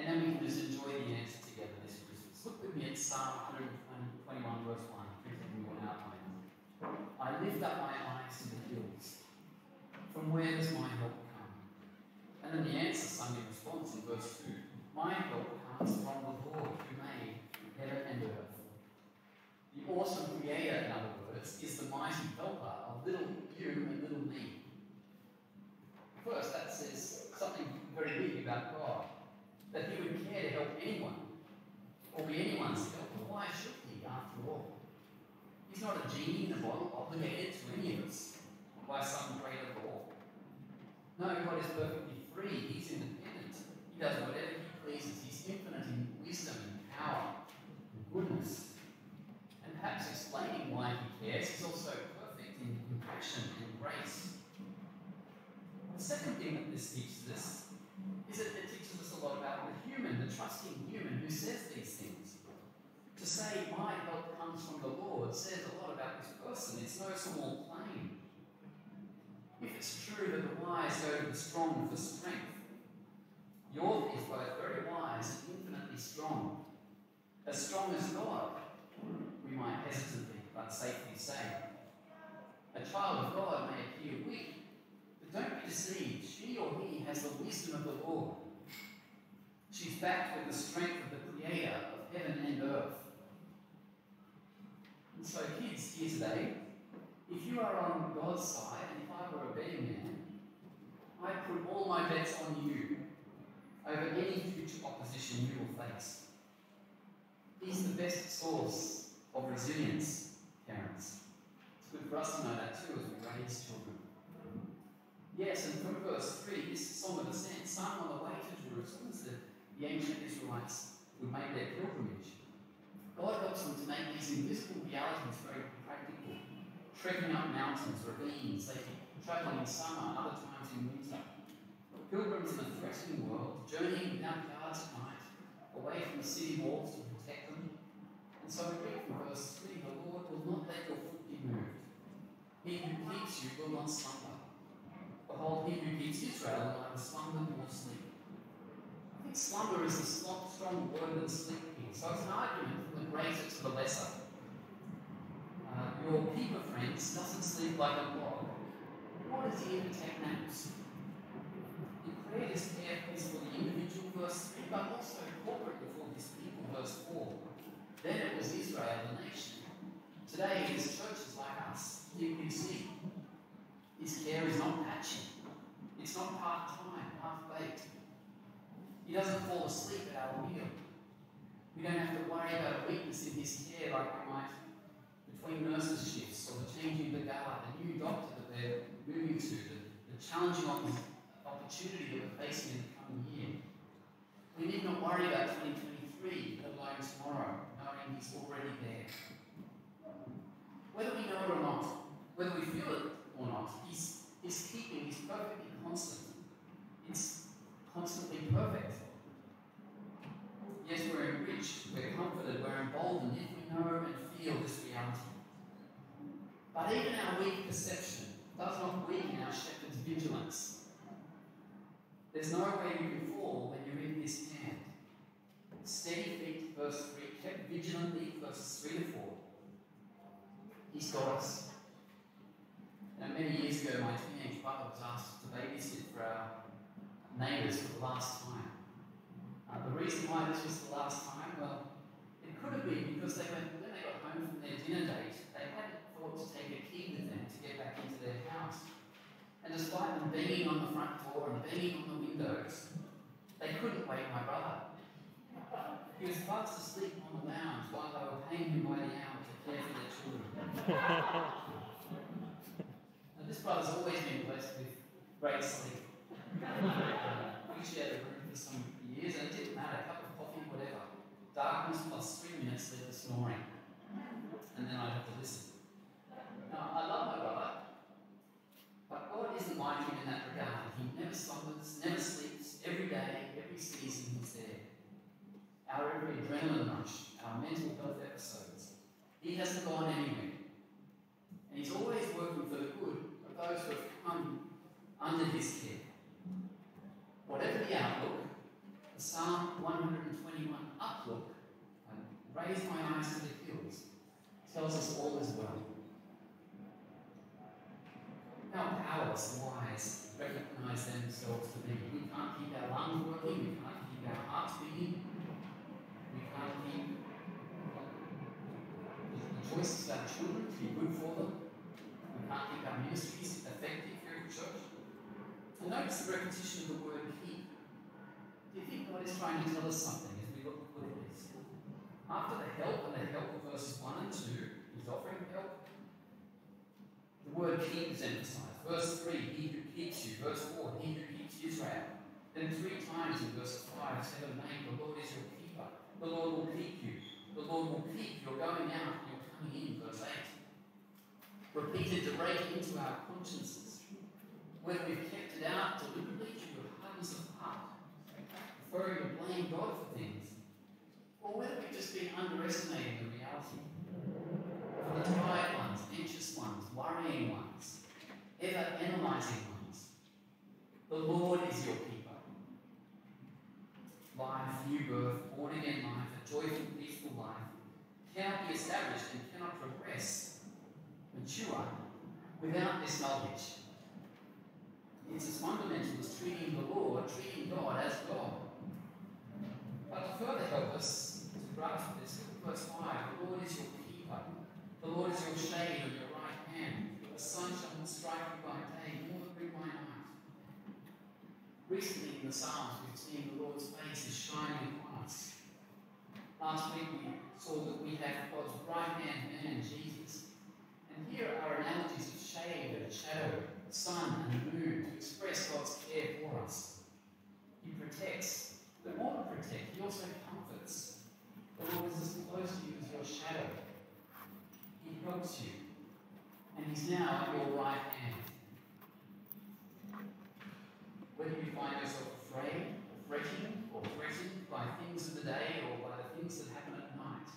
And then we can just enjoy the answer together this Christmas. Look with me at Psalm 121, verse 1, printed in your outline. I lift up my eyes to the hills. From where does my help come? And then the answer, Sunday response in verse 2 My help comes from the Lord who made heaven and earth. The awesome creator, in other words, is the mighty helper of little you and little me. First, that says something very big about God. That he would care to help anyone, or be anyone's help. Why should he, after all? He's not a genie in a bottle obligated to any of us by some greater law. No, God is perfectly free. He's independent. He does whatever he pleases. He's infinite in wisdom and power and goodness. And perhaps explaining why he cares, he's also perfect in compassion and grace. The second thing that this teaches us is that it teaches us a lot about the human, the trusting human who says these things. To say, my help comes from the Lord, says a lot about this person. It's no small claim. If it's true that the wise go to the strong for strength, your is both very wise and infinitely strong. As strong as God, we might hesitantly but safely say. A child of God deceived. She or he has the wisdom of the Lord. She's backed with the strength of the Creator of heaven and earth. And so, kids here today, if you are on God's side, and if I were a betting man, I'd put all my bets on you over any future opposition you will face. He's the best source of resilience, parents. It's good for us to know that too as we raise children. Yes, and from verse 3, this Song of Ascent, sung on the way to Jerusalem the, the ancient Israelites would make their pilgrimage. God helps them to make these invisible realities very practical. Trekking up mountains, ravines, they travel in summer, other times in winter. Pilgrims in a threatening world, journeying without guards at night, away from the city walls to protect them. And so we read from verse 3 the Lord will not let your foot be moved. He who keeps you will not slumber. Behold, he who keeps Israel neither slumber nor sleep. I think slumber is a strong word than sleep here. So it's an argument from the greater to the lesser. Uh, your keeper, friends, doesn't sleep like a log. Nor does he even take naps. He his care for the individual, verse 3, but also corporately for his people, verse 4. Then it was Israel, the nation. Today it is churches like us. You can see his care. It's not part-time, half-baked. He doesn't fall asleep at our wheel. We don't have to worry about a weakness in his care like we might between nurses' shifts or the changing the guard, the new doctor that they're moving to, the, the challenging opportunity that we're facing in the coming year. We need not worry about 2023, let alone tomorrow, knowing he's already there. Whether we know it or not, whether we feel it or not, his, his keeping is perfectly constant. It's constantly perfect. Yes, we're enriched, we're comforted, we're emboldened if we know and feel this reality. But even our weak perception does not weaken our shepherd's vigilance. There's no way you can fall when you're in his hand. Steady feet, verse 3, kept vigilantly, verses 3 to 4. He's got us. Now, many years ago, my teenage brother was asked to babysit for our neighbours for the last time. Uh, the reason why this was the last time, well, it could have been because they went, when they got home from their dinner date, they hadn't thought to take a key with them to get back into their house. And despite them banging on the front door and banging on the windows, they couldn't wake my brother. He was fast asleep on the lounge while they were paying him by the hour to care for their children. this brother's always been blessed with great sleep. we shared a room for some years, and it didn't matter, a cup of coffee, whatever. Darkness plus three minutes led to snoring. And then I'd have to listen. Now, I love my brother, but God isn't like him in that regard. He never slumbers, never sleeps. Every day, every season, he's there. Our every adrenaline rush, our mental health episodes. He hasn't gone anywhere. And he's always working for the good of those who have come under his care. Whatever the outlook, The Psalm 121 uplook, I raise my eyes to the hills, tells us all is well. Powerless the wise recognize themselves to be. We can't keep our lungs working, we can't keep our hearts beating, we can't keep the choices of our children to be good for them, we can't keep our ministries effective here at church. Notice the repetition of the word keep. Do you think God is trying to tell us something as we look, at this? After the help and the help of verses 1 and 2, he's offering help. The word keep is emphasized. Verse 3, he who keeps you. Verse 4, he who keeps Israel. Then three times in verse 5, instead of name, the Lord is your keeper. The Lord will keep you. The Lord will keep your going out and your coming in. Verse 8. Repeated to break into our consciences. Whether we've kept it out deliberately through hardness of heart, preferring to blame God for things, or whether we've just been underestimating the reality. For the tired ones, anxious ones, worrying ones, ever analyzing ones, the Lord is your keeper. Life, new birth, born again life, a joyful, peaceful life, cannot be established and cannot progress, mature, without this knowledge. It's fundamental as treating the Lord, treating God as God. But to further help us to grasp this, look at verse 5. The Lord is your keeper. The Lord is your shade on your right hand. The sun shall not strike you by day, nor the moon by night. Recently in the Psalms, we've seen the Lord's face is shining upon us. Last week we saw that we have God's right hand man, Jesus. And here are analogies of shade and shadow, the sun and the moon to express God's care for us. He protects, but more than protect, He also comforts. The Lord is as close to you as your shadow. He helps you, and He's now at your right hand. Whether you find yourself afraid, or fretting, or threatened by things of the day or by the things that happen at night,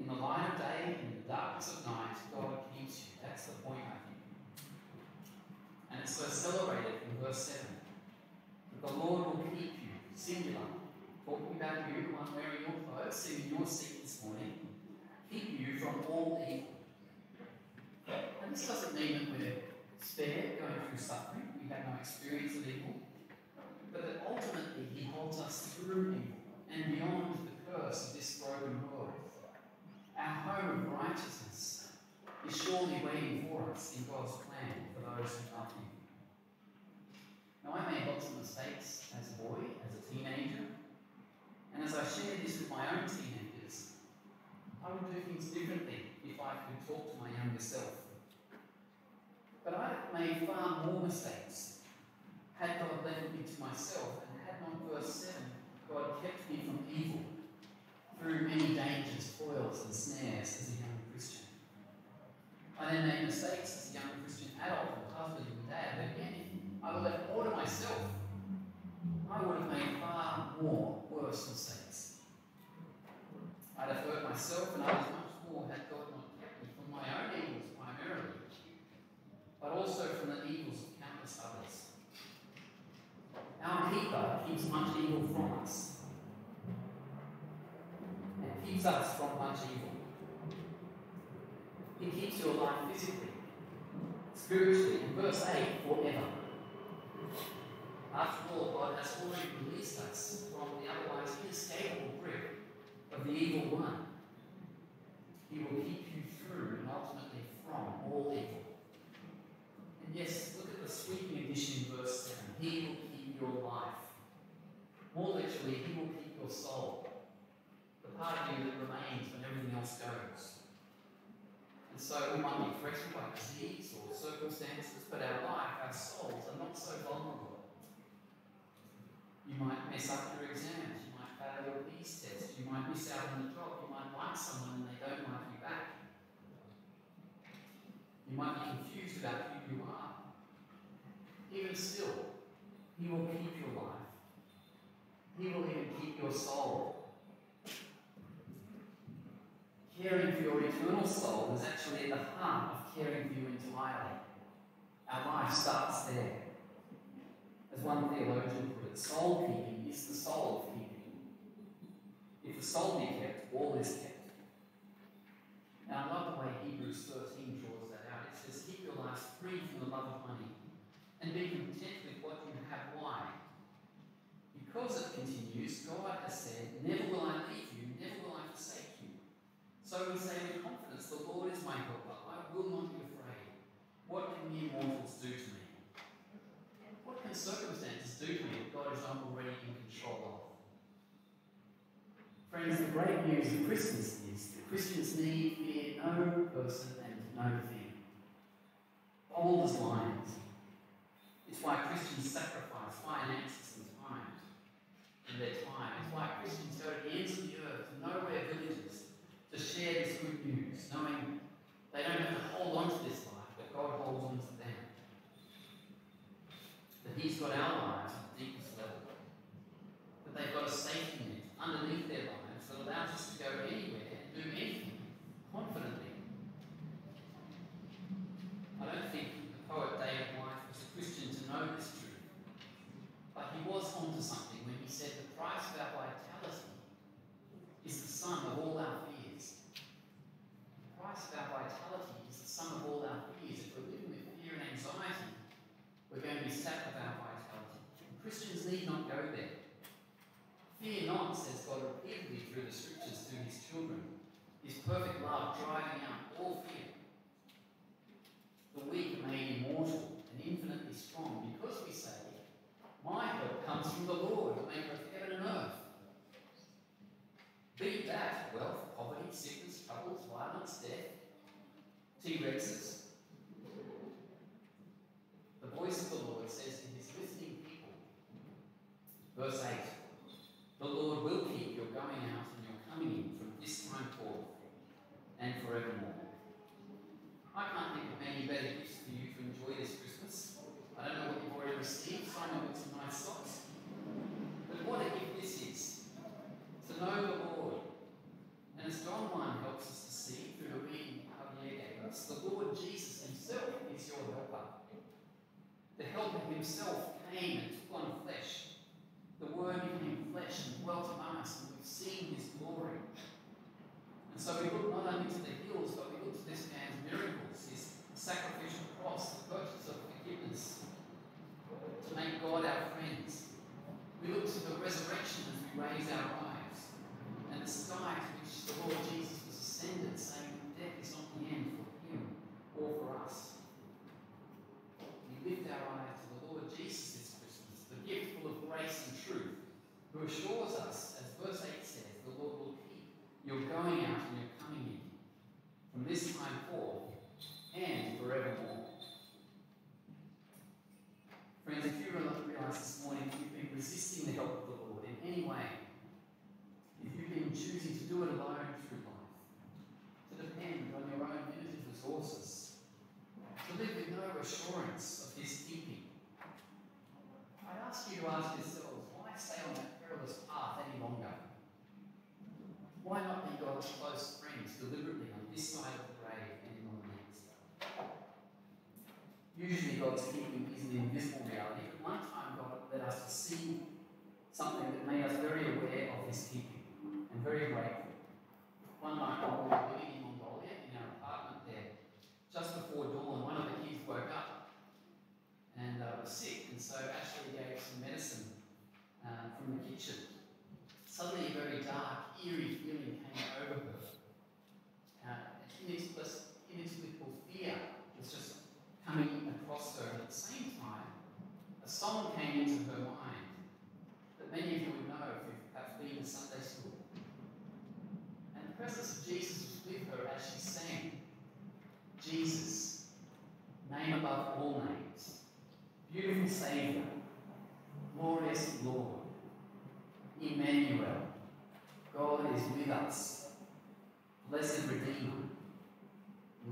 in the light of day, in the darkness of night, God keeps you. That's the point, I think. And it's so celebrated in verse 7 that the Lord will keep you, singular, talking about you, the one wearing your clothes, sitting in your seat this morning, keep you from all evil. And this doesn't mean that we're spared going through suffering, we have no experience of evil, but that ultimately He holds us through evil and beyond the curse of this broken world. Our home of righteousness is surely waiting for us in God's plan for those who love Him. Now, I made lots of mistakes as a boy, as a teenager, and as I shared this with my own teenagers, I would do things differently if I could talk to my younger self. But I've made far more mistakes had God left me to myself, and had not verse 7 God kept me from evil through many dangers, toils, and snares as a young Christian. I then made mistakes as a young Christian adult, or husband and dad, but again, I would to myself. I would have made far more worse mistakes. I'd have hurt myself and others much more had God not kept me from my own evils primarily, but also from the evils of countless others. Our keeper keeps much evil from us and keeps us from much evil. He keeps your life physically, spiritually, in verse 8, forever. After all, God has already released us from the otherwise inescapable grip of the evil one. He will keep you through and ultimately from all evil. And yes, look at the sweeping addition in verse 7. He will keep your life. More literally, He will keep your soul. The part of you that remains when everything else goes. And so we might be threatened by disease or circumstances, but our life, our souls are not so vulnerable. You might mess up your exams, you might fail your PEACE test, you might miss out on the job, you might like someone and they don't like you back. You might be confused about who you are. Even still, He will keep your life. He will even keep your soul. Caring for your eternal soul is actually at the heart of caring for you entirely. Our life starts there. As one theologian that soul keeping is the soul of keeping. If the soul be kept, all is kept. Now, I love the way Hebrews 13 draws that out. It says, Keep your lives free from the love of money and be content with what you have. Why? Because it continues, God has said, Never will I leave you, never will I forsake you. So we say with confidence, The Lord is my helper. I will not be afraid. What can mere mortals do to me? What can circumstances do to me if God is already in control of? Friends, the great news of Christmas is that Christians need fear no person and no thing. Bold as lions. It's why Christians sacrifice finances and time in their time. It's why Christians go to the ends of the earth, to nowhere villages, to share this good news, knowing they don't have to hold on to this life, but God holds on to them. That He's got our lives at the deepest level. That they've got a safety net underneath their lives that allows us to go anywhere and do anything confidently. I don't think the poet David Whyte was a Christian to know this truth. But he was onto something when he said the price of our vitality is the sum of all our fears. The price of our vitality is the sum of all our fears. If we're living with fear and anxiety, we're going to be sapped of our vitality. Christians need not go there. Fear not, says God repeatedly through the scriptures to his children. His perfect love driving out all fear. The weak are made immortal and infinitely strong because we say, My help comes from the Lord, maker of heaven and earth. Beat that wealth, poverty, sickness, troubles, violence, death, T Rexes. The voice of the Lord says to his listening people, verse 8 The Lord will keep your going out and your coming in from this time forth and forevermore. I can't think of any better gifts for you to enjoy this Christmas. I don't know what you've already received. Simon with some nice socks. But what a gift this is to know the Lord. And as John 1 helps us to see through the reading Javier gave us, the Lord Jesus himself is your helper. The helper himself came and took on flesh. The Word became flesh and dwelt among us, and we've seen his glory. And so we look not only to the hills, but we look to this man's miracles, his sacrificial cross, the purchase of forgiveness, to make God our friends. We look to the resurrection as we raise our eyes, and the sky to which the Lord Jesus was ascended, saying death is not the end for him or for us. We lift our eyes to the Lord Jesus this Christmas, the gift full of grace and truth, who assures us, as verse 8 says, the Lord will keep your going out and your coming in from this time forth and forevermore. Friends, if you realize this morning you've been resisting the help of the Lord in any way, if you've been choosing to do it alone through life, to depend on your own limited resources, to live with no assurance of His keeping, I ask you to ask yourselves why stay on that perilous path any longer? Why not be God's close friends deliberately on this side of the grave and on the next? Usually, God's keeping is an invisible reality, but one time God led us to see something that made us very aware of His keeping and very grateful. One night, while we were living in Mongolia in our apartment there, just before dawn, one of the kids woke up and uh, was sick, and so Ashley gave some medicine uh, from the kitchen. Suddenly, a very dark, eerie feeling came over her. Uh, an inexplicable fear was just coming across her. And at the same time, a song came into her mind many of you would know if you've been to Sunday school. And the presence of Jesus was with her as she sang. Jesus, name above all names, beautiful Saviour, glorious Lord, Emmanuel, God is with us, blessed Redeemer,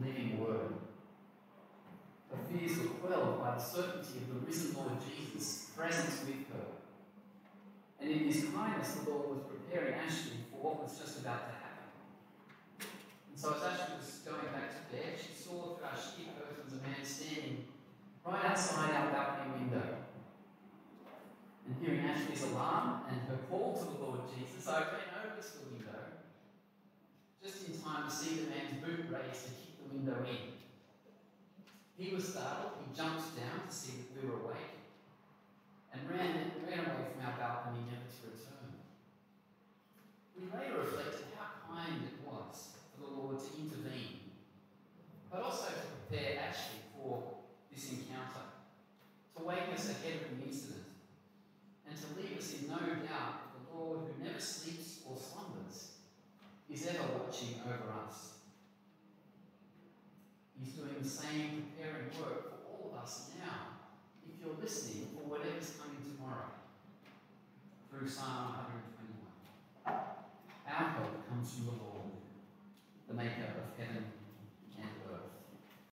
living Word. Her fears were quelled by the certainty of the risen Lord Jesus' presence with her. And in his kindness, the Lord was preparing Ashley for what was just about to happen. And so as Ashley was going back to bed, she saw through our sheet curtains a man standing right outside our balcony window. And hearing Ashley's alarm and her call to the Lord Jesus, I ran over to the window just in time to see the man's boot raised to kick the window in. He was startled, he jumped down to see that we were awake and ran, ran away from our balcony, never to return. We later reflected how kind it was for the Lord to intervene, but also to prepare Ashley for this encounter, to wake us ahead of the incident, and to leave us in no doubt that the Lord, who never sleeps or slumbers, is ever watching over us. He's doing the same preparing work for all of us now, you're listening for whatever's coming tomorrow, through Psalm 121. Our help comes from the Lord, the maker of heaven